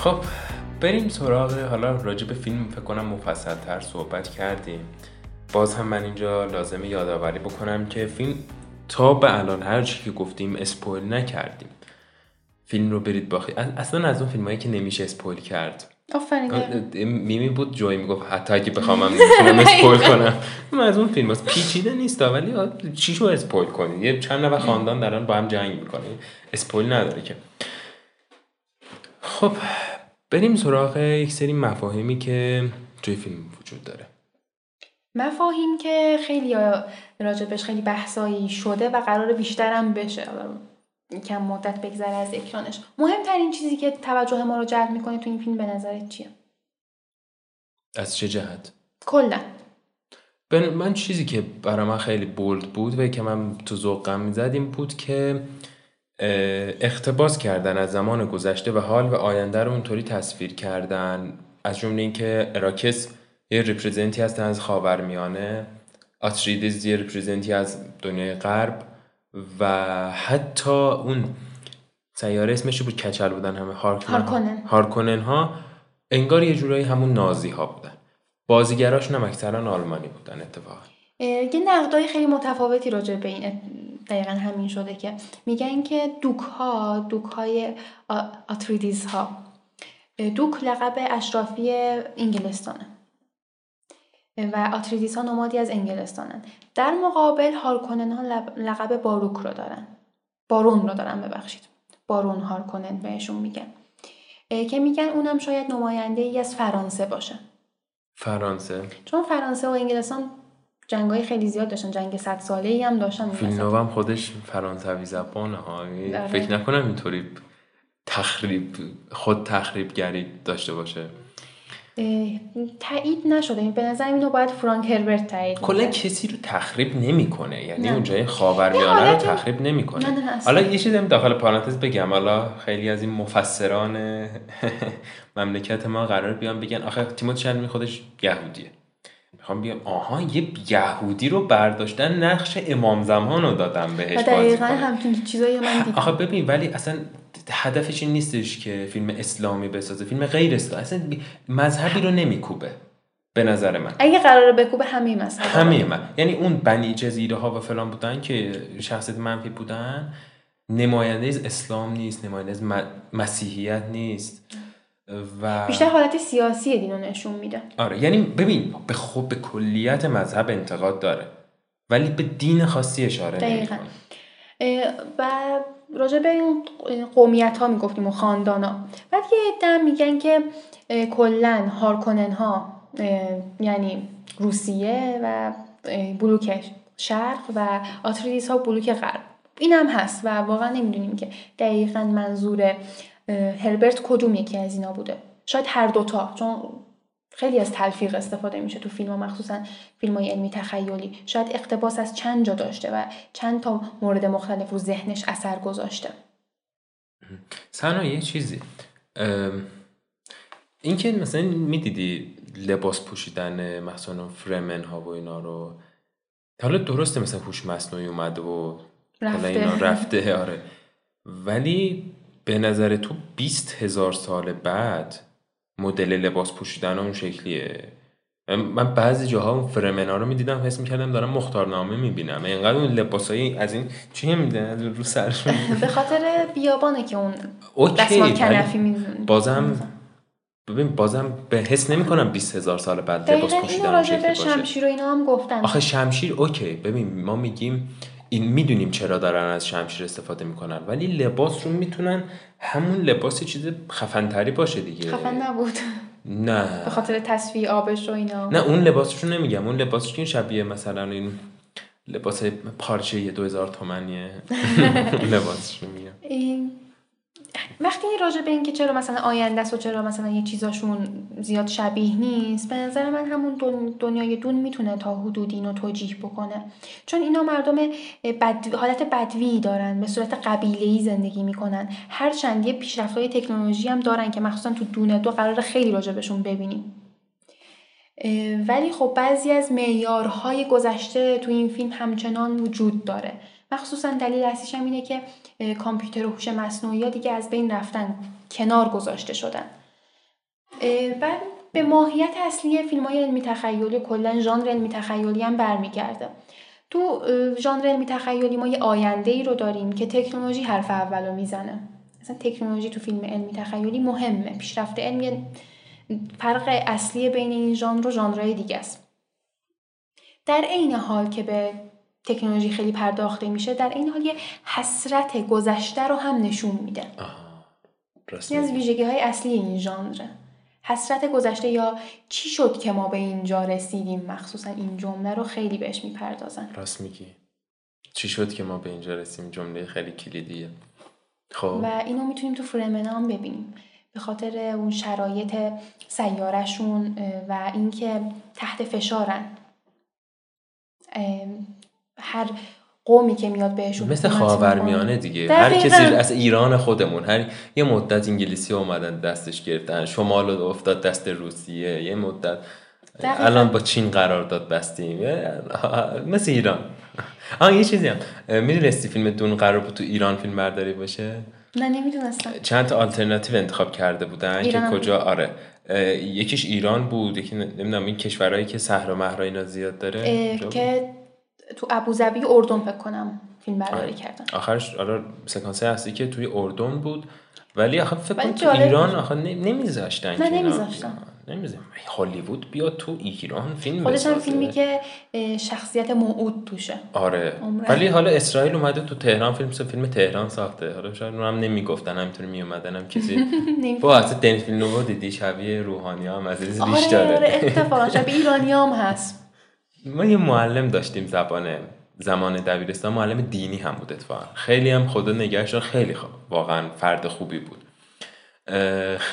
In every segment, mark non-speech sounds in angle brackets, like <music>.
خب بریم سراغ حالا راجع به فیلم فکر کنم مفصل تر صحبت کردیم. باز هم من اینجا لازمه یادآوری بکنم که فیلم تا به الان هر چی که گفتیم spoil نکردیم. فیلم رو برید باخی اصلا از اون فیلمایی که نمیشه spoil کرد. آفرین. میمی بود جوری می‌گفت حتی اگه بخوام می‌تونم <laughs> spoil کنم. من از اون فیلم هست پیچیده نیست ولی چی شو spoil کنی یه چند نفر خاندان دارن با هم جنگ می‌کنه اسپویل نداره که. خب بریم سراغ یک سری مفاهیمی که توی فیلم وجود داره. مفاهیم که خیلی راجبش خیلی بحثایی شده و قرار بیشترم بشه. کم مدت بگذره از اکرانش. مهمترین چیزی که توجه ما رو جلب می‌کنه تو این فیلم به نظرت چیه؟ از چه جهت؟ کلا. من چیزی که برای من خیلی بولد بود و که من تو ذوقم می‌زد این بود که اقتباس کردن از زمان گذشته و حال و آینده رو اونطوری تصویر کردن از جمله اینکه اراکس یه represent ی هستن از خاورمیانه آتریدیز یه represent ی از دنیای غرب و حتی اون سیاره اسمش بود کچل بودن همه هارکونن. هارکونن ها انگار یه جورایی همون نازی ها بودن. بازیگراشون هم اکثرا آلمانی بودن اتفاقا. یه نقدای خیلی متفاوتی راجع به این دقیقا همین شده که میگن که دوک ها دوک های آتریدیز ها دوک لقب اشرافی انگلستانه. و آتریدیس ها نمادی از انگلستانن. در مقابل هارکونن ها لقب باروک رو دارن. بارون رو دارن ببخشید. بارون هارکونن بهشون میگن. که میگن اونم شاید نماینده ای از فرانسه باشه. فرانسه. چون فرانسه و انگلستان جنگ های خیلی زیاد داشتن جنگ صد ساله ای هم داشتن فیلم هم خودش فرانسوی زبانه ها یعنی فکر نکنم اینطوری تخریب خود تخریب گری داشته باشه. تایید نشده. به نظر اینو باید فرانک هربرت تایید کلا کسی رو تخریب نمی‌کنه. یعنی نه. اونجای خاورمیانه رو تخریب نمی‌کنه. حالا یه چیزی داخل پارانتز بگم. حالا خیلی از این مفسران <laughs> مملکت ما قرار بیان بگن آخه تیموت می خودش یهودیه. می‌خوام بیام آها یه یهودی رو برداشتن نقش امام زمان رو دادم بهش دقیقا همچین چیزایی من دیدم. آخه ببین ولی اصلا هدفش این نیستش که فیلم اسلامی بسازه فیلم غیر اسلامی اصلا مذهبی رو نمیکوبه به نظر من. اگه قراره بکوبه همه مذهب. همه من یعنی اون بنی جزیره ها و فلان بودن که شخصیت منفی بودن نماینده از اسلام نیست نماینده از مسیحیت نیست. و بیشتر حالت سیاسی دین رو نشون میده. آره یعنی ببین به خود به کلیت مذهب انتقاد داره ولی به دین خاصی اشاره دقیقا. و راجع به این قومیت ها می‌گفتیم و خاندان ها بعد یه میگن که کلا هارکونن ها یعنی روسیه و بلوک شرق و آتریدیس ها بلوک غرب. این هم هست و واقعا نمی‌دونیم که دقیقا منظور هربرت کدوم یکی از اینا بوده؟ شاید هر دوتا چون خیلی از تلفیق استفاده میشه تو فیلم ها مخصوصا فیلم های علمی تخیلی. شاید اقتباس از چند جا داشته و چند تا مورد مختلف رو ذهنش اثر گذاشته. سنا یه چیزی. این که مثلا می‌دیدی لباس پوشیدن مثلا فرمن ها و اینا رو حالا درسته مثلا هوش مصنوعی اومده و رفته. اینا رفته آره. ولی به نظر تو 20 هزار سال بعد مدل لباس پوشیدن اون شکلیه. من بعضی جاها اون فرمنا رو می‌دیدم حس می‌کردم دارم مختارنامه می‌بینم. اینقدر اون لباسایی از این چی میدن؟ رو سرشون <laughs> به خاطر بیابانه که اون دستمال کنفی بازم ببین بازم به حس نمی کنم 20 هزار سال بعد لباس پوشیدن شکلی باشه. شمشیر و اینا هم گفتن آخه شمشیر اوکی. ببین ما میگیم این می‌دونیم چرا دارن از شمشیر استفاده می‌کنن ولی لباس رو می‌تونن همون لباس چیز خفنتری باشه دیگه. خفن نبود. نه. به خاطر تصفیه آبش و اینا. نه اون لباسش رو نمیگم. اون لباسش که شبیه مثلا این لباس پارچه یه دو هزار تومنیه. <laughs> لباسش رو میگم. وقتی راجع به اینکه چرا مثلا آینده و چرا مثلا یه چیزاشون زیاد شبیه نیست به نظر من همون دنیای دون می‌تونه تا حدودی اینو توجیه بکنه. چون اینا مردم بد... حالت بدوی دارن به صورت قبیله زندگی می‌کنن. هرچند یه پیشرفت‌های تکنولوژی هم دارن که مخصوصا تو دونه دو قرار خیلی راجع بهشون ببینیم. ولی خب بعضی از معیارهای گذشته تو این فیلم همچنان وجود داره. مخصوصا دلیل اصلیش هم اینه که کامپیوتر و هوش مصنوعی دیگه از بین رفتن کنار گذاشته شدن. بعد به ماهیت اصلی فیلم های علمی تخیلی کلا ژانر علمی تخیلی هم برمیگرده. تو ژانر علمی تخیلی ما یه آینده ای رو داریم که تکنولوژی حرف اول رو می‌زنه. مثلا تکنولوژی تو فیلم علمی تخیلی مهمه. پیشرفت علمی فرق اصلی بین این ژانر و ژانرهای دیگه است. در عین حال که به تکنولوژی خیلی پرداخته میشه در این حال یه حسرت گذشته رو هم نشون میده. این از ویژگی های اصلی این ژانره. حسرت گذشته یا چی شد که ما به اینجا رسیدیم؟ مخصوصا این جمله رو خیلی بهش می‌پردازن. راست میگی. چی شد که ما به اینجا رسیدیم؟ جمله خیلی کلیدیه. خب. و اینو می‌تونیم تو فرمنا ببینیم. به خاطر اون شرایط سیارشون و اینکه تحت فشارن. هر قومی که میاد بهشون مثل خاورمیانه دیگه. هر کسی از ایران خودمون هر یه مدت انگلیسی اومدن دستش گرفتن شمال افتاد دست روسیه یه مدت الان با چین قرار داد بستیم. مثل ایران. آه یه چیزی هم. می‌دونستی فیلم دون قرار بود تو ایران فیلم برداری باشه؟ نه نمی‌دونستم. چند تا آلترناتیو انتخاب کرده بودن که کجا؟ آره. یکیش ایران بود یکی نمی‌دونم این کشورهایی که صحرا مهرا اینا زیاد داره. که تو ابوظبی اردن فکر کنم فیلم برداری کردن. آخرش آره سکانس هستی که توی اردن بود. ولی آخه فکر کنم تو ایران آخه نمیذاشتن نه نمیذاشتن. نمیذاشتن. هالیوود بیا تو ایران فیلم خودش هم فیلمی که شخصیت موعود توشه. آره. ولی حالا اسرائیل اومده تو تهران فیلم فیلم تهران ساخته. حالا شاید هم نمی‌گفتن همینطوری میومدن هم کسی با اصلا دنیس فیلم دیدی؟ شبیه روحانی هم از ریش آره داره. آره اتفاقا شبیه ایرانی هم هست. ما یه معلم داشتیم زبان زمان دبیرستان معلم دینی هم بود اتفاقا. خیلی هم خدا نگهش خیلی خوب واقعا فرد خوبی بود.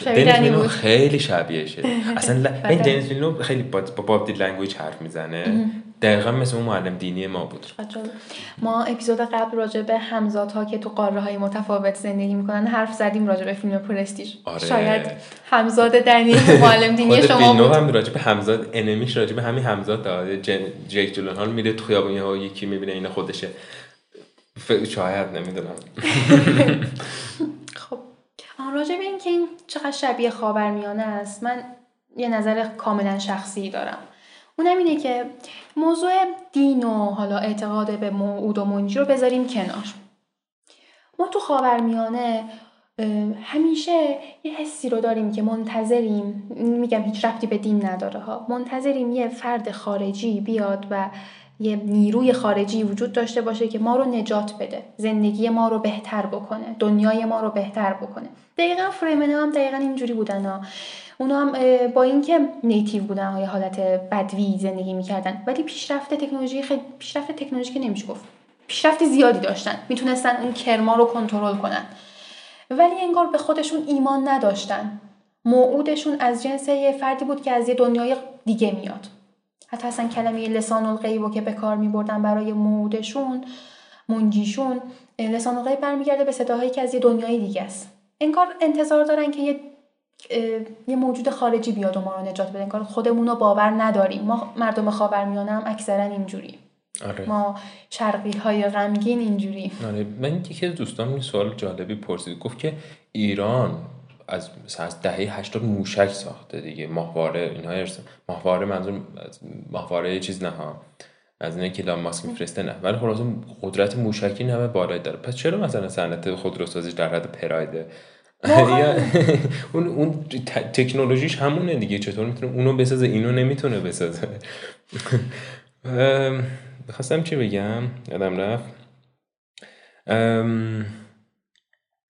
دنیس بود. خیلی شبیه شده <laughs> اصلا این دنیس خیلی با باب لنگویج حرف می‌زنه. دقیقا مثل اون معلم دینی ما بود. ما اپیزود قبل راجع به همزادها که تو قاره های متفاوت زندگی می‌کنن حرف زدیم راجع به فیلم پرستیژ. آره. شاید همزاد دنی معلم دینی شما بود. هم راجع به همزاد انمیش راجع به همین همزاد داره جیک جلنهال میره تو خیابون ها یکی می‌بینه این خودشه. شاید نمی‌دونم. <laughs> راجع به اینکه این چقدر شبیه خاورمیانه است من یه نظر کاملا شخصی دارم. اونم اینه که موضوع دین و حالا اعتقاد به موعود و منجی رو بذاریم کنار. ما تو خاورمیانه همیشه یه حسی رو داریم که منتظریم. میگم هیچ رفتی به دین نداره ها. منتظریم یه فرد خارجی بیاد و یه نیروی خارجی وجود داشته باشه که ما رو نجات بده. زندگی ما رو بهتر بکنه. دنیای ما رو بهتر بکنه. دقیقا فریمنه هم دقیقا اینجوری بودن ها. اونا هم با اینکه نیتیو بودن های حالت بدوی زندگی می‌کردن ولی پیشرفت تکنولوژی خیلی پیشرفت تکنولوژی که نمیشه گفت. پیشرفت زیادی داشتن. می‌تونستن اون کرما رو کنترل کنن. ولی انگار به خودشون ایمان نداشتن. موعودشون از جنس یه فردی بود که از یه دنیای دیگه میاد. حتی اصلا کلمه لسان الغیب که به کار میبردن برای موعودشون منجیشون لسان الغیب برمیگرده به صداهایی که از یه دنیای دیگه است. انگار انتظار دارن که یه یه موجود خارجی بیاد و ما رو نجات بده. انگار خودمون رو باور نداریم. ما مردم خاورمیانه هم اکثرا اینجوری آره. ما شرقی های غمگین اینجوری آره. من یکی از دوستان این سوال جالبی پرسید. گفت که ایران از از دهه 80 موشک ساخته دیگه. ماهواره اینها ارسا ماهواره منظور ماهواره چیز نه ها. از اینه که لام ماسک میفرسته نه. ولی خلاص قدرت موشکی همه بالایی داره. پس چرا مثلا صنعت خودروسازی در حد پرایده <laughs> اون اون تکنولوژیش همونه دیگه. چطور می‌تونه اونو بسازه؟ اینو نمی‌تونه بسازه. خواستم چی بگم؟ یادم رفت.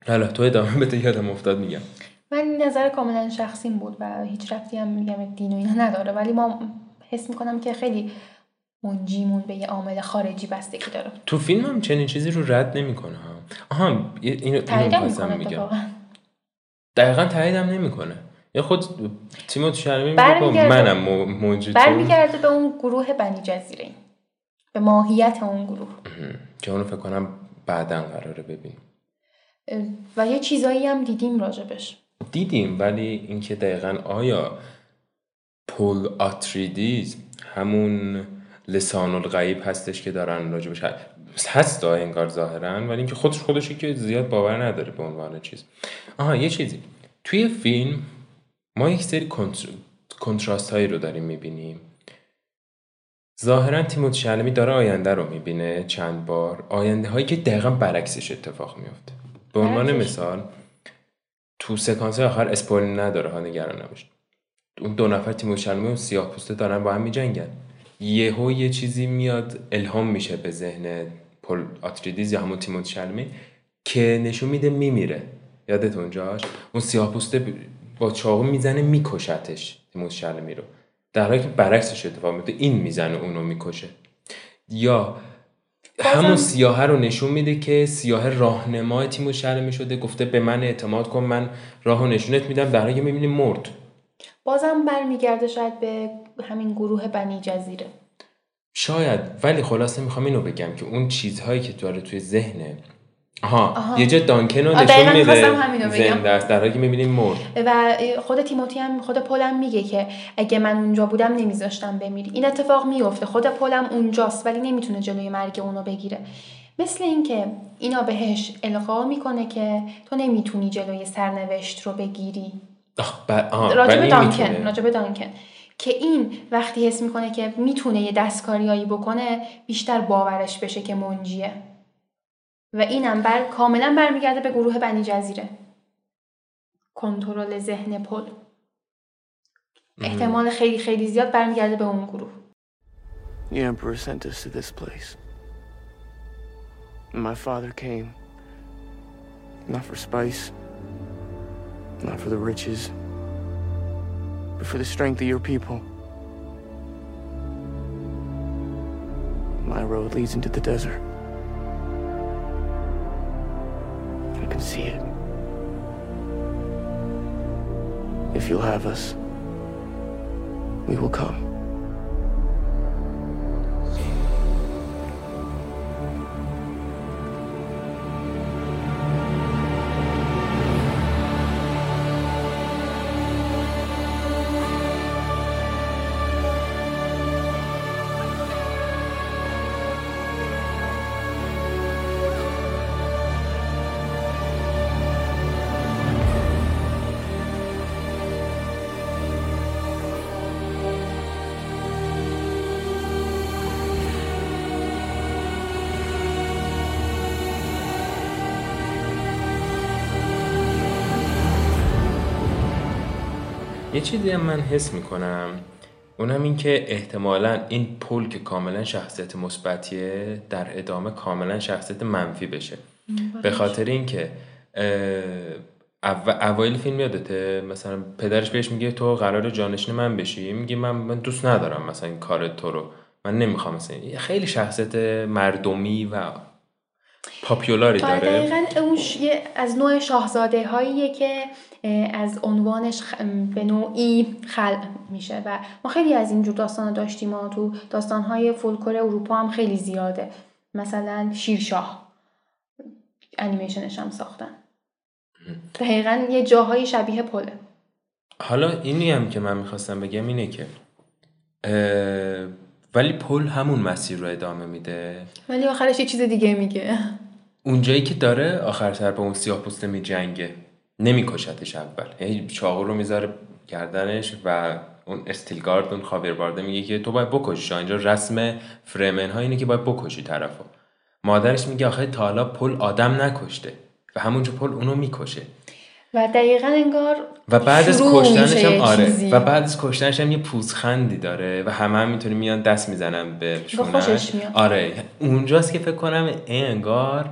حالا تو ادامه بده یادم افتاد میگم. من نظر کاملا شخصیم بود و هیچ رفتی هم میگم دین و اینا نداره. ولی ما حس می‌کنم که خیلی منجیمون به یه عامل خارجی بستگی داره. تو فیلم هم چنین چیزی رو رد نمی‌کنه. ها آها اینو اینو میگم دقیقا تاییدم نمی‌کنه. یا خود تیموت شرمی میگه منم موجود برمیگرده به اون گروه بنی جزیره. به ماهیت اون گروه. که اونو فکر کنم بعدا قراره ببینیم. و یه چیزایی هم دیدیم راجبش. دیدیم ولی اینکه دقیقا آیا پول آتریدیز همون لسان الغیب هستش که دارن راجبش هست دا انگار ظاهرا ولی اینکه خودش خودشی که زیاد باور نداره به عنوان چیز. آها یه چیزی. توی فیلم ما یک سری کنتراست هایی رو داریم می‌بینیم. ظاهرا تیموت شلمی داره آینده رو می‌بینه چند بار. آینده هایی که دقیقا برعکسش اتفاق میفته به عنوان مثال تو سکانس آخر اسپویل نداره ها نگران نباشید اون دو نفر تیموت شلمی و سیاه پوسته دارن با هم میجنگن. یهو یه چیزی میاد الهام میشه به ذهن پل آتریدیز یا همون تیموت شلمی که نشون میده میمیره. یادت اونجاش اون سیاه پوسته با چاقو می‌زنه میکشتش تیموت شلمی رو. در حالی که برعکسش اتفاق میفته این می‌زنه اونو می‌کشه. یا همون سیاه رو نشون میده که سیاه راهنمای تیموت شلمی شده گفته به من اعتماد کن من راهو نشونت میدم. در حالی که می‌بینی مرد. بازم برمیگرده شاید به همین گروه بنی جزیره. شاید. ولی خلاصه می‌خوام اینو بگم که اون چیزهایی که داره توی ذهنه آها, یه جا دانکن رو نشون میده زنده است. در حالی که می‌بینیم مرد. و خود تیموتی هم خود پولم میگه که اگه من اونجا بودم نمیذاشتم بمیری این اتفاق میفته خود پولم اونجاست ولی نمی‌تونه جلوی مرگ اونو بگیره. مثل اینکه اینا بهش القا می‌کنه که تو نمی‌تونی جلوی سرنوشت رو بگیری. راجب دانکن راجب دانکن. که این وقتی حس می‌کنه که می‌تونه یه دستکاریایی بکنه بیشتر باورش بشه که منجیه. و اینم بر کاملا برمیگرده به گروه بنی جزیره کنترل ذهن پل احتمال خیلی خیلی زیاد برمیگرده به اون گروه The emperor sent us to this place. My father came not for spice, not for the riches, but for the strength of your people. My road leads into the desert. Can see it. If you'll have us, we will come. یه چیزی هم من حس می‌کنم. اونم این که احتمالا این پول که کاملا شخصیت مثبتیه در ادامه کاملا شخصیت منفی بشه. به خاطر اینکه اوایل فیلم یادته؟ مثلا پدرش بهش میگه تو قرار جانشین من بشی. میگه من, من دوست ندارم مثلا این کار تو رو. من نمی‌خوام مثلا خیلی شخصیت مردمی و پاپیولاری داره. دقیقا اون از نوع شاهزاده هاییه که از عنوانش به نوعی خلق میشه و ما خیلی از اینجور داستان داشتیم ما تو داستان های فولکلور اروپا هم خیلی زیاده. مثلا شیرشاه انیمیشنش هم ساختن. دقیقا یه جاهای شبیه پله. حالا اینی هم که من می‌خواستم بگم اینه که ولی پل همون مسیر رو ادامه میده. ولی آخرش یه چیز دیگه میگه. اونجایی که داره آخر سر با اون سیاه پوسته می جنگه نمیکشتش اول. یعنی چاقو رو می‌ذاره گردنش و اون استیلگارد اون خاویر بارده میگه که تو باید بکشی. اینجا رسم فرمن ها اینه که باید بکشی طرفو. مادرش میگه آخه تا حالا پل آدم نکشته و همونجا پل اونو می‌کشه. و دقیقا انگار و بعد از کشتنش هم آره. و بعد از کشتنش هم یه پوزخندی داره و همه هم می‌تونی میان دست می‌زنن به شونش. آره. اونجاست که فکر کنم انگار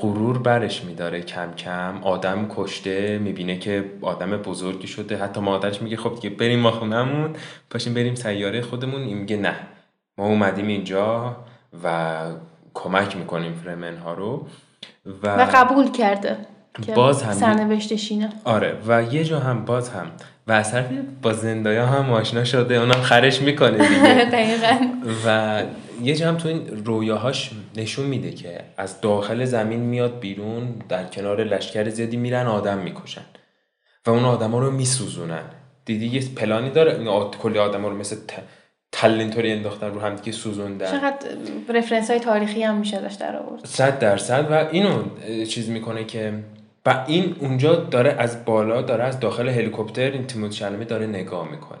غرور برش میداره کم کم. آدم کشته می‌بینه که آدم بزرگی شده. حتی مادرش میگه خب دیگه بریم ما خونمون پاشیم بریم سیاره خودمون. این میگه نه ما اومدیم اینجا و کمک می‌کنیم فرمن ها رو. و, و قبول کرده. باز هم سرنوشتشینه آره و یه جا هم باز هم و از با زندایا هم آشنا شده. اونم خرش می‌کنه دیگه. <laughs> و یه هم تو این رویاهاش نشون میده که از داخل زمین میاد بیرون در کنار لشکر زیادی میرن آدم می‌کشن. و اون آدما رو میسوزونن. دیدی یه پلانی داره این کلی آدما رو مثل تل اینطوری انداختن رو هم دیگه سوزوندن. چقدر رفرنس های تاریخی هم میشه داشت در آورد. صد درصد. و اینو چیز می‌کنه که و این اونجا داره از بالا داره از داخل هلیکوپتر این تیموت شلمه داره نگاه می‌کنه.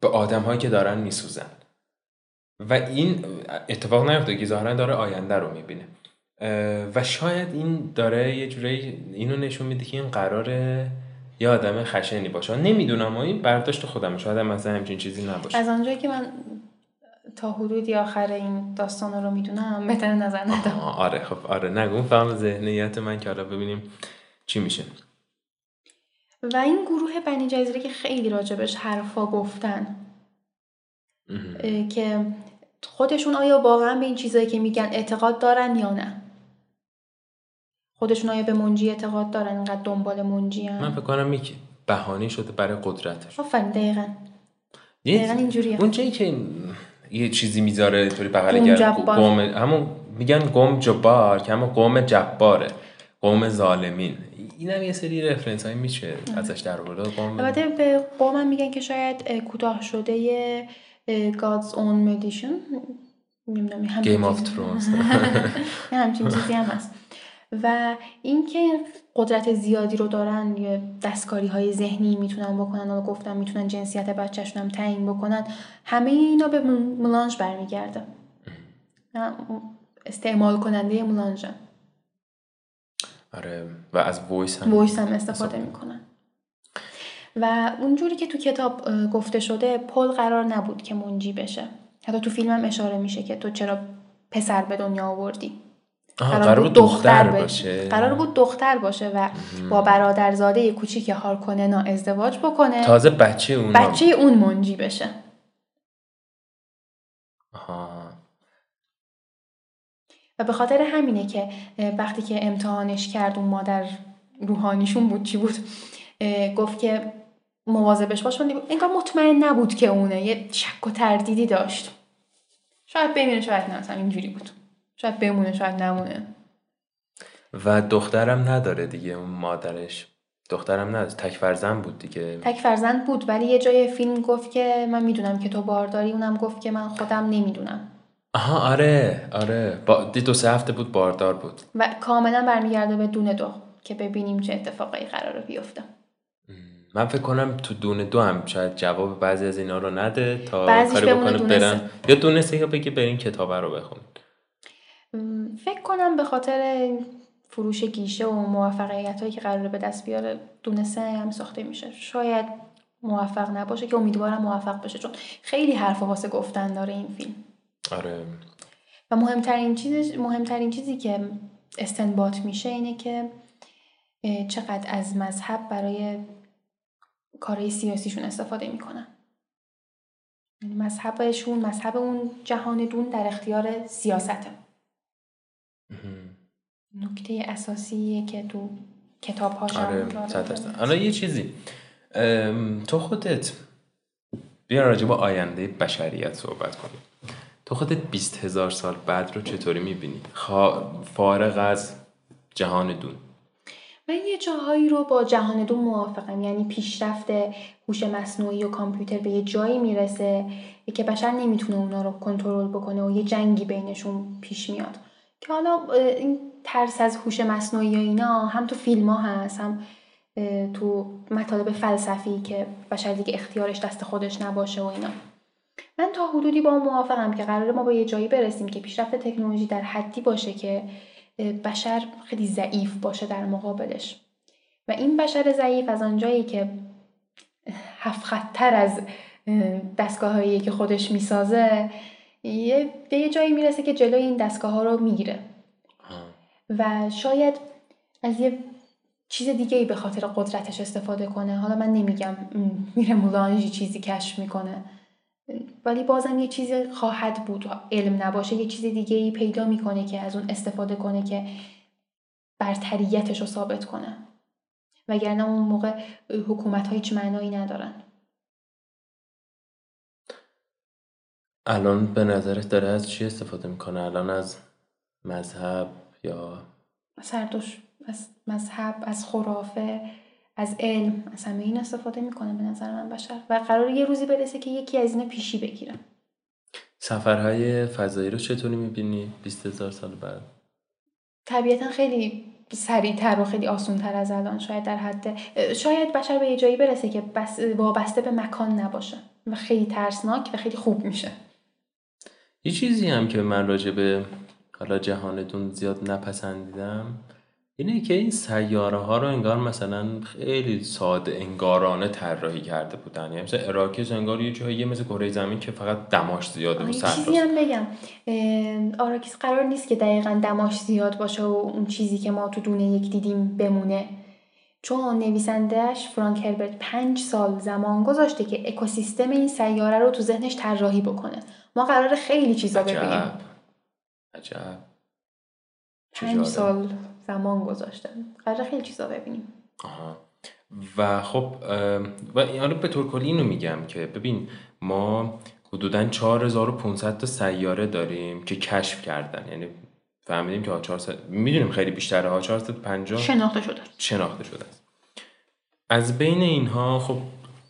به آدم هایی که دارن میسوزن. و این اتفاق نیفته که ظاهرا داره آینده رو می‌بینه. و شاید این داره یه جوری اینو نشون میده که این قراره یه آدم خشنی باشه. نمی‌دونم این برداشت خودم شاید مثلا همچین چیزی نباشه. از آنجایی که من تا حدودی آخر این داستان رو می‌دونم بهتر نظر ندم آره خب آره. نگو فهم ذهنیت من که حالا ببینیم چی میشه. و این گروه بنی جزیره که خیلی راجبش حرفا گفتن. که خودشون آیا واقعا به این چیزایی که میگن اعتقاد دارن یا نه؟ خودشون آیا به منجی اعتقاد دارن؟ اینقدر دنبال منجی هم؟ من فکر کنم یک بهانه شده برای قدرتش. آفرین دقیقا. دقیقا اینجوریه. اون جایی که یه چیزی می‌ذاره اینطوری بغل قوم همون میگن قوم جبار که همون قوم جباره. قوم ظالمین. این هم یه سری رفرنس های میشه ازش در قوم البته به قوم هم میگن که شاید کوتاه شده God's own medition Game of Thrones. <laughs> همچین چیزی هم هست. و اینکه قدرت زیادی رو دارن یه دستکاری های ذهنی می‌تونن بکنن. و گفتن می‌تونن جنسیت بچهشون هم تعیین بکنن. همه اینا به ملانج برمیگرده. استعمال کننده melange آره و از وایس هم وایس هم استفاده می‌کنن. و اونجوری که تو کتاب گفته شده پل قرار نبود که منجی بشه. حتی تو فیلم هم اشاره میشه که تو چرا پسر به دنیا آوردی. قرار, بود دختر, باشه. قرار بود دختر باشه و با برادرزاده کوچیک هارکوننا ازدواج بکنه. تازه بچه اون بچه اون منجی بشه. آها. و به خاطر همینه که وقتی که امتحانش کرد اون مادر روحانیشون بود چی بود گفت که مواظبش باش انگار مطمئن نبود که اونه. یه شک و تردیدی داشت. شاید بمیره شاید نه اینجوری بود. شاید بمونه شاید نمونه. و دخترم نداره دیگه اون مادرش. دخترم نداره تک فرزند بود دیگه. تک فرزند بود ولی یه جای فیلم گفت که من می‌دونم که تو بارداری. اونم گفت که من خودم نمی‌دونم. آها آره آره. با دو سه هفته بود باردار بود. و کاملا برمیگرده به دونه دو که ببینیم چه اتفاقی قراره بیفته. من فکر کنم تو دونه دو هم شاید جواب بعضی از اینا رو نده تا کاری بکنه برن. یا دونسته یا بگی برین کتاب رو بخون. فکر کنم به خاطر فروش گیشه و موفقیت هایی که قراره به دست بیاره دونسته هم ساخته میشه. شاید موفق نباشه که امیدوارم موفق بشه چون خیلی حرف واسه گفتن داره این فیلم. آره. و مهمترین چیز مهمترین چیزی که استنباط میشه اینه که چقدر از مذهب برای کارهای سیاسیشون استفاده می‌کنن. یعنی مذهبشون مذهب اون جهان دون در اختیار سیاسته نکته اساسیه که تو کتاب هاش آره یه چیزی. تو خودت بیا راجع با آینده بشریت صحبت کنیم. تو خودت بیست هزار سال بعد رو چطوری می‌بینی؟ فارغ از جهان دون. من یه جاهایی رو با جهان دو موافقم. یعنی پیشرفت هوش مصنوعی و کامپیوتر به یه جایی می‌رسه که بشر نمی‌تونه اونا رو کنترل بکنه و یه جنگی بینشون پیش میاد. که حالا این ترس از هوش مصنوعی و اینا هم تو فیلم ها هست هم تو مطالب فلسفی که بشر دیگه اختیارش دست خودش نباشه و اینا. من تا حدودی با موافقم که قرار ما با یه جایی برسیم که پیشرفت تکنولوژی در حدی باشه که بشر خیلی ضعیف باشه در مقابلش. و این بشر ضعیف از آنجایی که هفت خطتر از دستگاه هایی که خودش می‌سازه یه به یه جایی می‌رسه که جلوی این دستگاه ها رو می‌گیره. و شاید از یه چیز دیگه ای به خاطر قدرتش استفاده کنه. حالا من نمیگم میره مولانجی چیزی کشف می‌کنه. ولی بازم یه چیزی خواهد بود علم نباشه یه چیز دیگه ای پیدا می‌کنه که از اون استفاده کنه که برتریتش رو ثابت کنه. وگرنه اون موقع حکومت ها هیچ معنایی ندارن. الان به نظرت داره از چی استفاده می‌کنه؟ الان از مذهب یا سردوش از مذهب از خرافه؟ از علم از همه این استفاده می‌کنه به نظر من بشر. و قرار یه روزی برسه که یکی از اینا پیشی بگیره سفرهای فضایی رو چطوری می‌بینی؟ 20 هزار سال بعد. طبیعتا خیلی سریعتر و خیلی آسونتر از الان شاید در حد شاید بشر به یه جایی برسه که بس وابسته به مکان نباشه و خیلی ترسناک و خیلی خوب میشه. یه چیزی هم که من راجع به حالا جهانتون زیاد نپسندیدم اینه که این سیاره ها رو انگار مثلا خیلی ساده انگارانه طراحی کرده بودن. یعنی مثلا اراکس انگار یه جایی مثل کره زمین که فقط دماش زیاده و چیزی هم بگم. آراکیس قرار نیست که دقیقا دماش زیاد باشه و اون چیزی که ما تو دونه یک دیدیم بمونه. چون نویسندهش فرانک هربرت پنج سال زمان گذاشته که اکوسیستم این سیاره رو تو ذهنش طراحی بکنه. ما قرار خیلی چیزا ببینیم. عجب. پنج سال. زمان گذاشتن قرار خیلی چیزا ببینیم. آها. و خب و حالا به طور کلی اینو میگم که ببین ما حدودا 4500 تا سیاره داریم که کشف کردن. یعنی فهمیدیم که 400 می‌دونیم خیلی بیشتره. ها 450 شناخته شده شناخته شده است. از بین اینها خب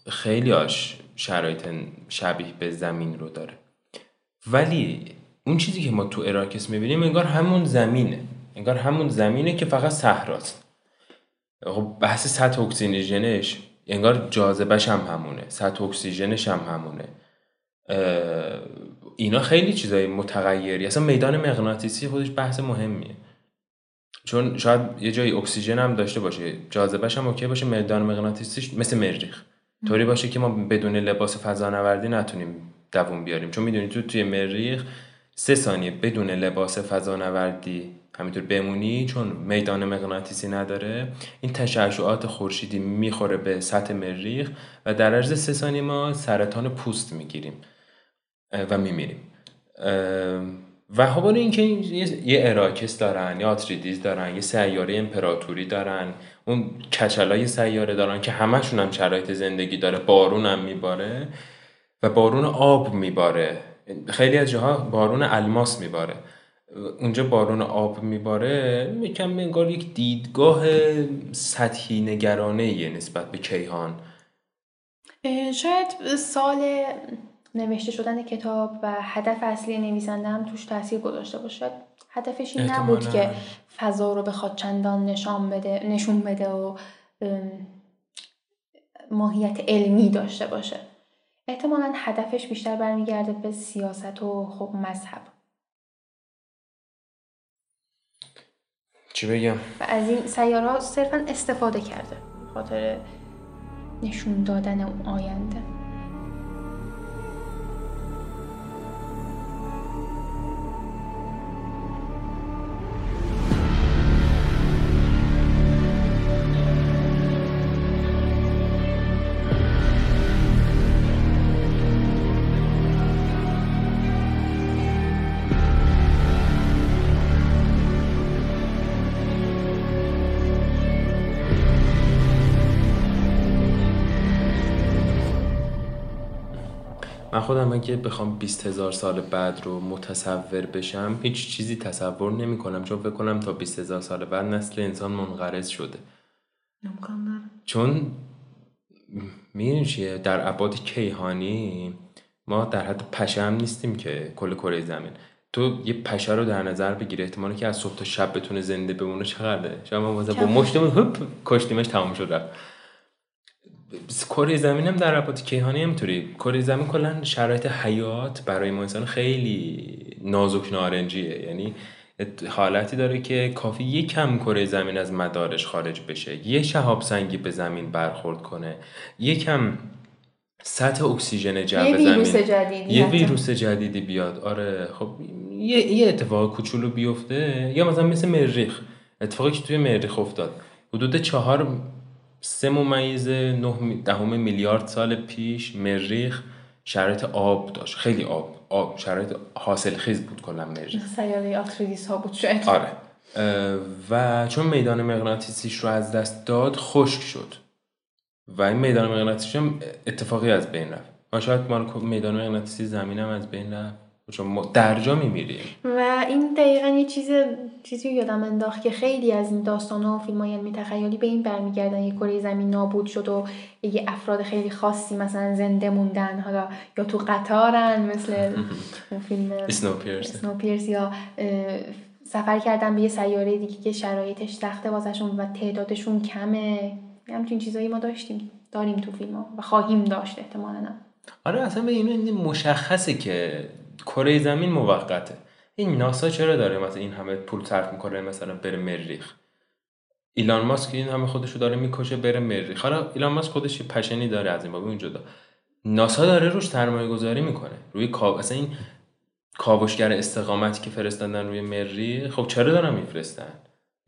خیلی هاش شرایط شبیه به زمین رو داره. ولی اون چیزی که ما تو اراکس می‌بینیم انگار همون زمینه. انگار همون زمینه که فقط صحراست. خب بحث سطح اکسیژنش انگار جاذبش هم همونه سطح اکسیژنش هم همونه. اینا خیلی چیزای متغیری اصلا میدان مغناطیسی خودش بحث مهمیه. چون شاید یه جایی اکسیژن هم داشته باشه جاذبش هم اوکی باشه میدان مغناطیسیش مثل مریخ. طوری باشه که ما بدون لباس فضانوردی نتونیم دووم بیاریم. چون می‌دونی تو توی مریخ سه ثانیه بدون لباس فضانوردی همینطور بمونی چون میدان مغناطیسی نداره این تشعشعات خورشیدی می‌خوره به سطح مریخ و در عرض سه ثانیه ما سرطان پوست می‌گیریم و میمیریم. و خب اینکه یه اراکس دارن یا آتریدیز دارن یه سیاره امپراتوری دارن اون کچلای سیاره دارن که همشون هم شرایط زندگی داره بارون هم میباره و بارون آب میباره. خیلی از جاها بارون الماس میباره. اونجا بارون آب میباره میکم انگار یک دیدگاه سطحی نگرانه نسبت به کیهان. شاید سال نوشته شدن کتاب و هدف اصلی نویسنده هم توش تاثیر گذاشته باشه. هدفش این نبود که فضا رو بخواد چندان نشان بده نشون بده و ماهیت علمی داشته باشه. احتمالا هدفش بیشتر برمیگرده به سیاست و خب مذهب. چی بگم؟ و از این سیاره ها صرفا استفاده کرده خاطر نشون دادن اون آینده خودم اگه بخوام 20 هزار سال بعد رو متصور بشم هیچ چیزی تصور نمی کنم چون فکر کنم تا 20 هزار سال بعد نسل انسان منقرض شده. چون می‌دونی چیه؟ در عباد کیهانی ما در حد پشه هم نیستیم که کل کره زمین. تو یه پشه رو در نظر بگیر احتمالی که از صبح تا شب بتونه زنده بمونه چقدره؟ شما با مشتمون هپ کشتیمش تمام شد رفت. کره زمین هم در رباط کیهانی همطوری کره زمین کلا شرایط حیات برای ما انسان خیلی نازک نارنجیه. یعنی حالتی داره که کافی یک کم کره زمین از مدارش خارج بشه. یه شهاب سنگی به زمین برخورد کنه. یکم سطح اکسیژن جو یه ویروس جدیدی یه ویروس جدیدی بیاد. آره خب یه, یه اتفاق کوچولو بیفته. یا مثلا مثل مریخ. اتفاقی که توی مریخ افتاد. حدود چهار سه ممیز نه دهم میلیارد سال پیش مریخ شرایط آب داشت. خیلی آب آب شرایط حاصل خیز بود کلا مریخ. سیاره آتریدیس ها بود شاید. آره. و چون میدان مغناطیسیش رو از دست داد خشک شد. و این میدان مغناطیسی هم اتفاقی از بین رفت. ما شاید میدان مغناطیسی زمین هم از بین رفت. چون ما درجا میمیریم. و این دقیقا یه چیز چیزی یادم انداخت که خیلی از این داستان و فیلم های علمی تخیلی به این برمیگردن. یه کره زمین نابود شد و یه افراد خیلی خاصی مثلا زنده موندن. حالا یا تو قطارن مثل <laughs> فیلم اسنو پیرس یا سفر کردن به یه سیاره دیگه که شرایطش سخته واسهشون و تعدادشون کمه. همچین چیزایی ما داشتیم داریم تو فیلم ها و خواهیم داشت احتمالا. آره اصلا به این مشخصه که کره زمین موقته. این ناسا چرا داره مثلا این همه پول صرف می‌کنه مثلا بره مریخ؟ ایلان ماسک این همه خودشو داره می‌کشه بره مریخ. حالا ایلان ماسک خودش پشنی داره از این بابا اون جدا ناسا داره روش سرمایه گذاری می‌کنه. روی کاب اصلا این کاوشگر استقامتی که فرستادن روی مریخ خب چرا دارن میفرستن؟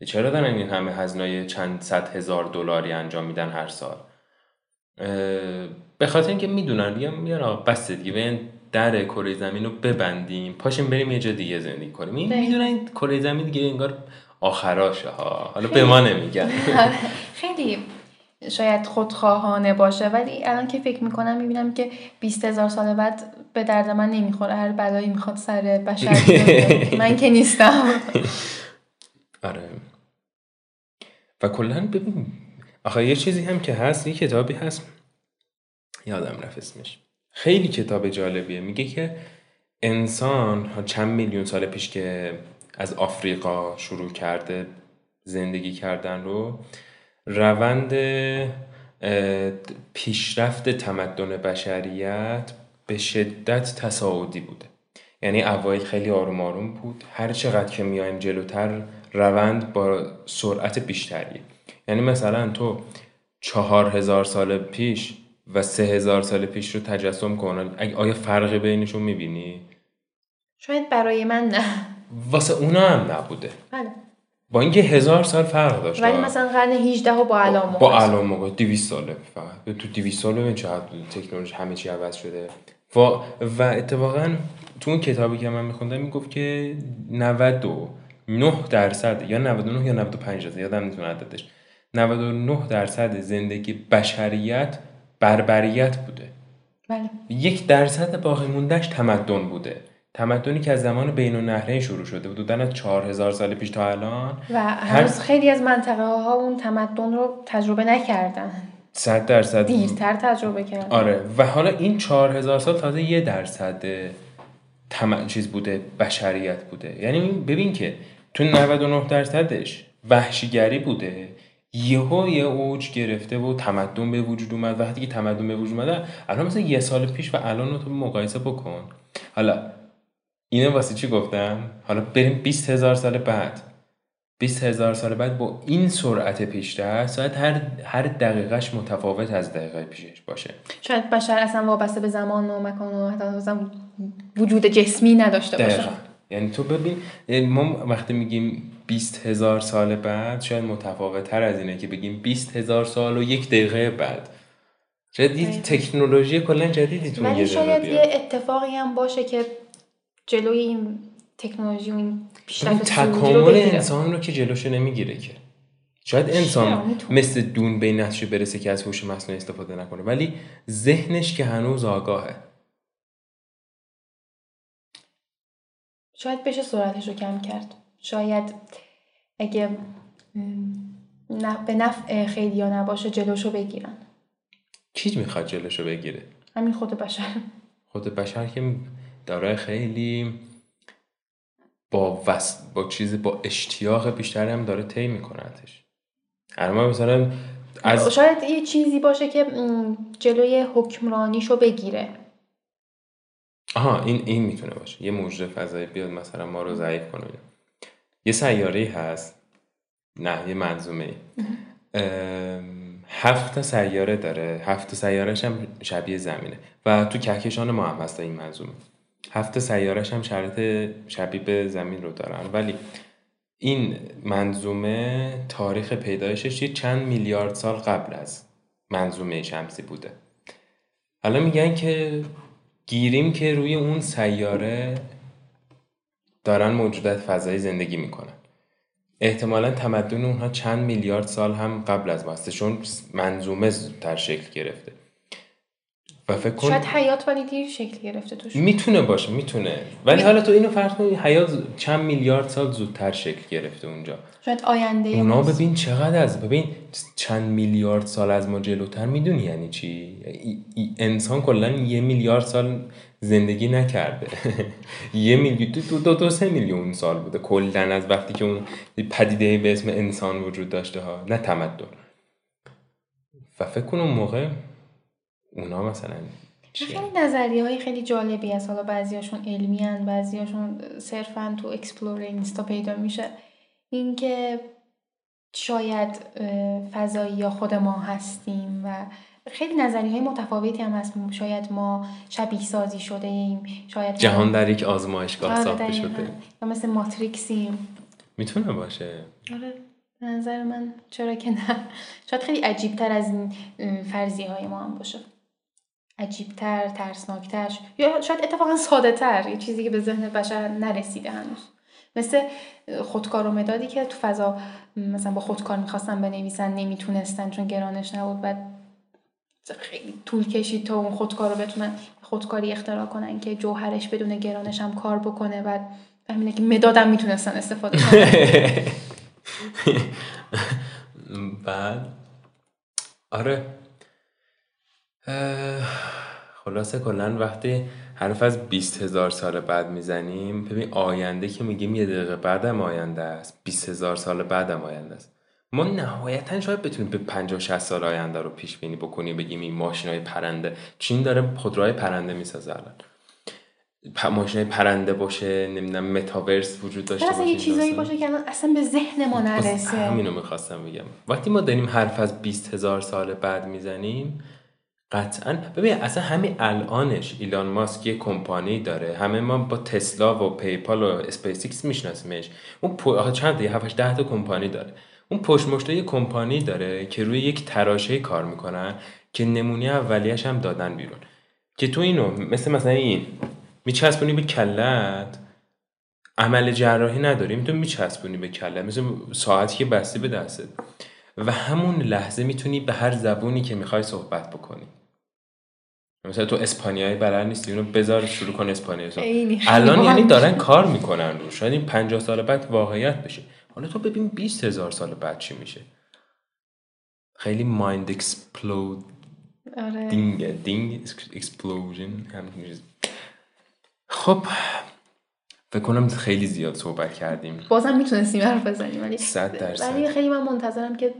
چرا دارن این همه هزینه چند صد هزار دلاری انجام میدن هر سال؟ به خاطر اینکه می‌دونن دیگه میان بس دیگه. در کره زمین رو ببندیم. پاشیم بریم یه جا دیگه زندگی کنیم. این می‌دونن کره زمین دیگه انگار آخراشه ها. حالا به ما نمیگن. <laughs> خیلی شاید خودخواهانه باشه ولی الان که فکر می‌کنم می‌بینم که 20 هزار سال بعد به درد من نمی‌خوره. هر بلایی می‌خواد سر بشر <laughs> من که نیستم. آره. و کلا ببین آخه یه چیزی هم که هست یه کتابی هست. یادم رفت اسمش. خیلی کتاب جالبیه. میگه که انسان چند میلیون سال پیش که از آفریقا شروع کرده زندگی کردن رو روند پیشرفت تمدن بشریت به شدت تصاعدی بوده. یعنی اوایل خیلی آروم آروم بود. هر چقدر که میایم جلوتر روند با سرعت بیشتریه یعنی مثلا تو چهار هزار سال پیش و سه هزار سال پیش رو تجسم کن. آیا فرقی بینشون می‌بینی؟ شاید برای من نه. واسه اونا هم نبوده. بله. با اینکه هزار سال فرق داشت. ولی مثلا قرن 18 و با الان با الان موقع. 200 ساله فقط. تو 200 سال ببین چقدر تکنولوژی همه چی عوض شده. و, و اتفاقا تو اون کتابی که من میخوندم می‌گفت که 99 درصد یا 99 یا 95 درصد. یادم نمی‌تونه عددش. 99 درصد زندگی بشریت بربریت بوده. بله. یک درصد باقی موندهش تمدن بوده. تمدنی که از زمان بین النهرین شروع شده بود از چهار هزار سال پیش تا الان. و هنوز خیلی از منطقه ها اون تمدن رو تجربه نکردن. صد درصد. دیرتر تجربه کردن. آره. و حالا این چهار هزار سال تازه یه درصد تم... چیز بوده بشریت بوده. یعنی ببین که تو 99 درصدش وحشیگری بوده. یهو یه اوج گرفته و تمدن به وجود اومد وقتی که تمدن به وجود اومده الان مثلا یه سال پیش و الان رو تو مقایسه بکن. حالا اینه واسه چی گفتم؟ حالا بریم 20 هزار سال بعد. 20 هزار سال بعد با این سرعت پیشرفت شاید هر هر دقیقهش متفاوت از دقیقه پیشش باشه. شاید بشر اصلا وابسته به زمان و مکان و حتی وجود جسمی نداشته باشه. یعنی تو ببین ما وقتی میگیم 20 هزار سال بعد شاید متفاوت تر از اینه که بگیم 20 هزار سال و یک دقیقه بعد. شاید تکنولوژی کلا جدیدی تو ولی شاید یه اتفاقی هم باشه که جلوی این تکنولوژی و این پیشرفت تکامل انسان رو که جلوشو نمی‌گیره که. شاید انسان مثل دون به نتیجه برسه که از هوش مصنوعی استفاده نکنه. ولی ذهنش که هنوز آگاهه. شاید بشه سرعتش رو کم کرد. شاید اگه به نفع خیلی یا نباشه جلوشو بگیرن. کی می‌خواد جلوشو بگیره؟ همین خود بشر. خود بشر که داره خیلی با وس... با چیز با اشتیاق بیشتری هم داره طی میکنتش. اما مثلا از شاید یه چیزی باشه که جلوی حکمرانیشو بگیره. آها این این می‌تونه باشه. یه موجود فضایی بیاد مثلا ما رو ضعیف کنه یه سیاره هست. نه یه منظومه هفت سیاره داره. هفت سیارهش هم شبیه زمینه. و تو کهکشان ما هم هست این منظومه. هفت سیارهش هم شرط شبیه به زمین رو دارن. ولی این منظومه تاریخ پیدایشش یه چند میلیارد سال قبل از منظومه شمسی بوده. حالا میگن که گیریم که روی اون سیاره دارن موجودات فضایی زندگی می‌کنن. احتمالا تمدن اونها چند میلیارد سال هم قبل از ما چون منظومه در شکل گرفته. و فکر کن شاید حیات ولی دیر شکل گرفته توش. می‌تونه باشه می‌تونه. ولی حالا تو اینو فرض کن حیات چند میلیارد سال زودتر شکل گرفته اونجا. شاید آینده اونا. ببین چقدر از ببین چند میلیارد سال از ما جلوتر می‌دونی یعنی چی؟ ای- ای- انسان کلا یه میلیارد سال زندگی نکرده. <laughs> یه میلیون دو, دو, دو, دو سه میلیون سال بوده. کلا از وقتی که اون پدیده به اسم انسان وجود داشته ها. نه تمدن. و فکر کن اون موقع اونا مثلا؟ خیلی نظریه های خیلی جالبی هست. حالا بعضیاشون علمی هن بعضیاشون صرفا تو explore اینستا پیدا میشه. اینکه شاید فضایی یا خود ما هستیم و خیلی نظریه های متفاوتی هم هست. شاید ما شبیه سازی شده ایم. شاید جهان در یک آزمایشگاه آره، ساخته. شده. یا مثل ماتریکسیم. می‌تونه باشه. آره نظر من چرا که نه. شاید خیلی عجیبتر از این فرضیه های ما هم باشه. عجیبتر ترسناکتر یا شاید اتفاقا ساده تر یه چیزی که به ذهن بشر نرسیده هنوز. مثل خودکار و مدادی که تو فضا مثلا با خودکار می‌خواستن بنویسن نمی‌تونستن چون گرانش نبود بعد خیلی طول کشید تا اون خودکار رو بتونن خودکاری اختراع کنن که جوهرش بدون گرانش هم کار بکنه. بعد همینه که مدادم می‌تونستن استفاده کنن. <laughs> بعد؟ آره. خلاصه کلا وقتی حرف از 20 هزار سال بعد می‌زنیم ببین آینده که میگیم یه دقیقه بعدم آینده است. 20 هزار سال بعدم آینده است. ما نهایتا شاید بتونیم به 50 60 سال آینده رو پیش بینی بکنیم بگیم این ماشین های پرنده. چین داره خودروهای پرنده می‌سازه الان. پ- ماشین های پرنده باشه نمی‌دونم متاورس وجود داشته باشه یه چیزایی. باشه که الان اصلا به ذهن ما نرسه. همینو می‌خواستم بگم. وقتی ما داریم حرف از 20 هزار سال بعد می‌زنیم قطعا. ببین اصلا همین الانش ایلان ماسک یه کمپانی داره. همه ما با تسلا و پیپال و اسپیس ایکس میشناسیمش. اون پو... آخه چند یه 7 10 تا کمپانی داره. اون پشت یه کمپانی داره که روی یک تراشه کار می‌کنن که نمونه اولیش هم دادن بیرون. که تو اینو مثل مثلا این. میچسبونی به کلت. عمل جراحی نداریم تو میچسبونی به کله مثل ساعتی که بستی به دستت. و همون لحظه می‌تونی به هر زبونی که می‌خوای صحبت بکنی. مثلا تو اسپانیایی بلد نیستی اونو بذار شروع کن اسپانیایی الان یعنی. دارن کار می‌کنن رو شاید این 50 سال بعد واقعیت بشه. حالا تو ببین 20 هزار سال بعد چی میشه. خیلی mind explode آره. دینگ دینگ explosion. خب فکر کنم خیلی زیاد صحبت کردیم. بازم می‌تونستیم حرف بزنیم ولی صد درصد. ولی خیلی من منتظرم که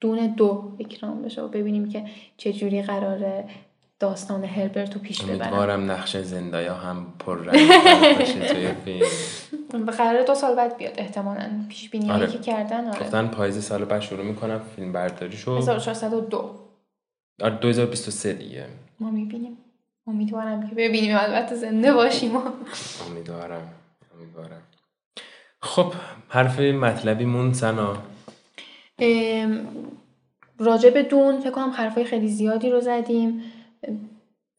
Dune دو اکران بشه و ببینیم که چه جوری قراره داستان هربرت رو پیش ببرن امیدوارم نقش زندایا هم پر رنگ باشه توی <laughs> فیلم. قراره دو سال بعد بیاد احتمالا پیش بینی آره. که کردن آره. گفتن پاییز سال بعد شروع می‌کنم فیلم برداریشو 1402 آره 2023 دیگه. ما می‌بینیم. امیدوارم که ببینیم البته زنده باشیم. امیدوارم امیدوارم. خب حرف مطلبی مون سنا راجع به دون فکر کنم حرفای خیلی زیادی رو زدیم.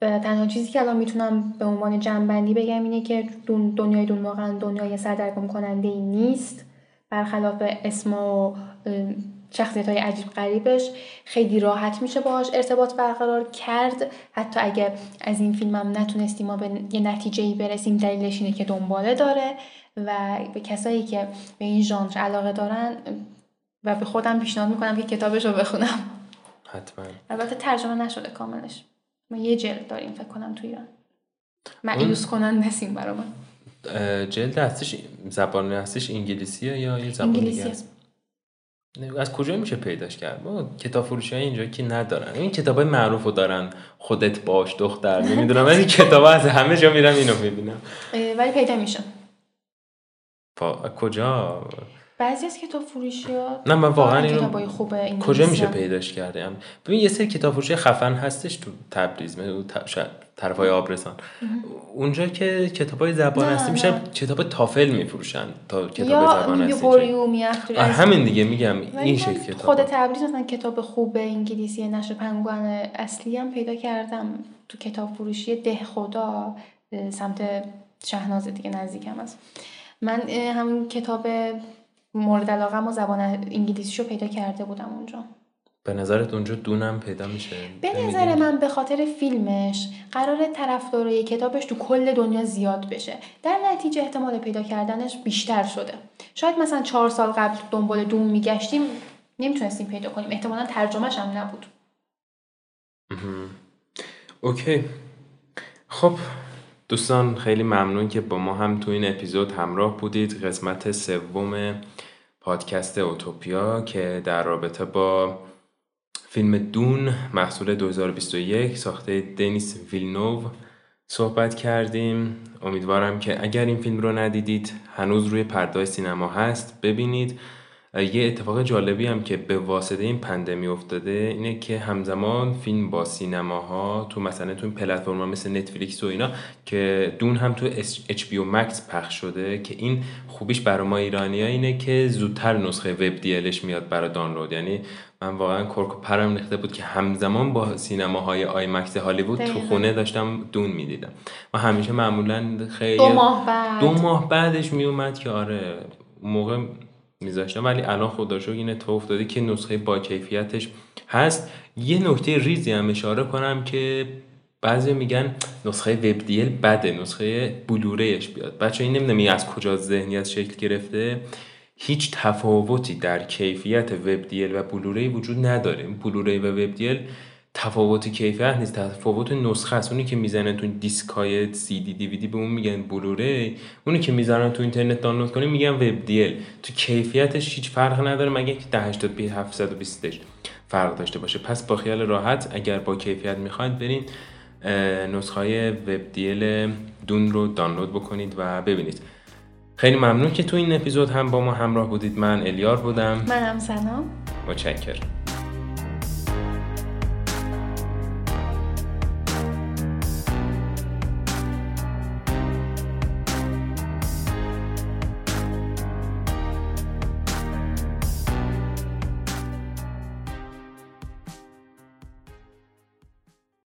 تنها چیزی که الان می‌تونم به عنوان جنبندی بگم اینه که دون دنیای دون واقعا دنیای سردرگم کننده ای نیست. برخلاف اسما و شخصیت های عجیب غریبش خیلی راحت میشه باهاش ارتباط برقرار کرد. حتی اگه از این فیلم هم نتونستیم ما به یه نتیجه ای برسیم دلیلش اینه که دنباله داره و به کسایی که به این ژانر علاقه دارن و به خودم پیشنهاد می‌کنم که کتابش رو بخونم. حتما. البته ترجمه نشده کاملش. ما یه جلد داریم فکر کنم تو ایران. معیوس کنن نسیم برا من جلد هستش زبان هستش انگلیسیه یا یه زبان دیگه انگلیسی هست؟ از کجا میشه پیداش کرد؟ ما کتاب فروشی های اینجا که ندارن. این کتاب های معروف رو دارن. خودت باش دختر نمی‌دونم. این کتاب از همه جا میرم اینو می‌بینم ولی پیدا میشه. کجا؟ بعضی از کتاب فروشی ها نه من واقعا اینو کتابای خوب انگلیسی کجا میشه. پیداش کردم ببین یه سری کتاب فروشی خفن هستش تو تبریز شاید طرفای آبرسان. اونجا که کتاب های زبان هستی میشه نه. کتاب تافل میفروشن تا کتاب زبان هستی آره، همین دیگه میگم این شکل خود کتاب تبریز مثلا کتاب خوب انگلیسی نشر پنگوان اصلی هم پیدا کردم تو کتاب فروشی ده خدا سمت شهناز دیگه نزدیکم است. من اه، همین کتاب مورد علاقه و زبان انگلیسیشو پیدا کرده بودم اونجا. به نظرت اونجا دونم پیدا میشه؟ به نظر من به خاطر فیلمش قرار طرفدارای کتابش تو کل دنیا زیاد بشه. در نتیجه احتمال پیدا کردنش بیشتر شده. شاید مثلا چهار سال قبل دنبال دون میگشتیم نمی‌تونستیم پیدا کنیم. احتمالا ترجمهش هم نبود. اوکی. خب دوستان خیلی ممنون که با ما هم تو این اپیزود همراه بودید. قسمت سوم پادکست اوتوپیا که در رابطه با فیلم دون محصول 2021 ساخته دنیس ویلنوو صحبت کردیم. امیدوارم که اگر این فیلم رو ندیدید هنوز روی پردای سینما هست. ببینید. یه اتفاق جالبی هم که به واسطه این پندمی افتاده اینه که همزمان فیلم با سینماها تو مثلا تو این پلتفرم مثل نتفلیکس و اینا که دون هم تو اچ بی مکس پخش شده که این خوبیش برای ما ایرانی ها اینه که زودتر نسخه وب دیلش میاد برای دانلود. یعنی من واقعا کرک و پرم نخته بود که همزمان با سینماهای آی مکس هالیوود تو خونه داشتم دون می‌دیدم. و همیشه معمولا خیلی دو ماه بعد. دو ماه بعدش میومد که آره موقع میذاشتم ولی الان خدا شکر این اتفاق افتاده که نسخه با کیفیتش هست. یه نکته ریزی هم اشاره کنم که بعضی میگن نسخه وب دیل بده نسخه بلورهش بیاد. بچه این نمی‌دونم از کجا ذهنیت شکل گرفته. هیچ تفاوتی در کیفیت وب دیل و بلوری وجود نداره. بلوری و وب دیل تفاوت کیفیت نیست تفاوت نسخه است. اونی که می‌زنن تو دیسک های سی دی دی وی دی به اون میگن بلوری اونی که می‌زنن تو اینترنت دانلود کنی میگن وب دی تو کیفیتش هیچ فرق نداره مگه که 1080p 720 فرق داشته باشه. پس با خیال راحت اگر با کیفیت می‌خواید برین نسخه های وب دی دون رو دانلود بکنید و ببینید. خیلی ممنون که تو این اپیزود هم با ما همراه بودید. من الیار بودم. منم سنا. متشکرم.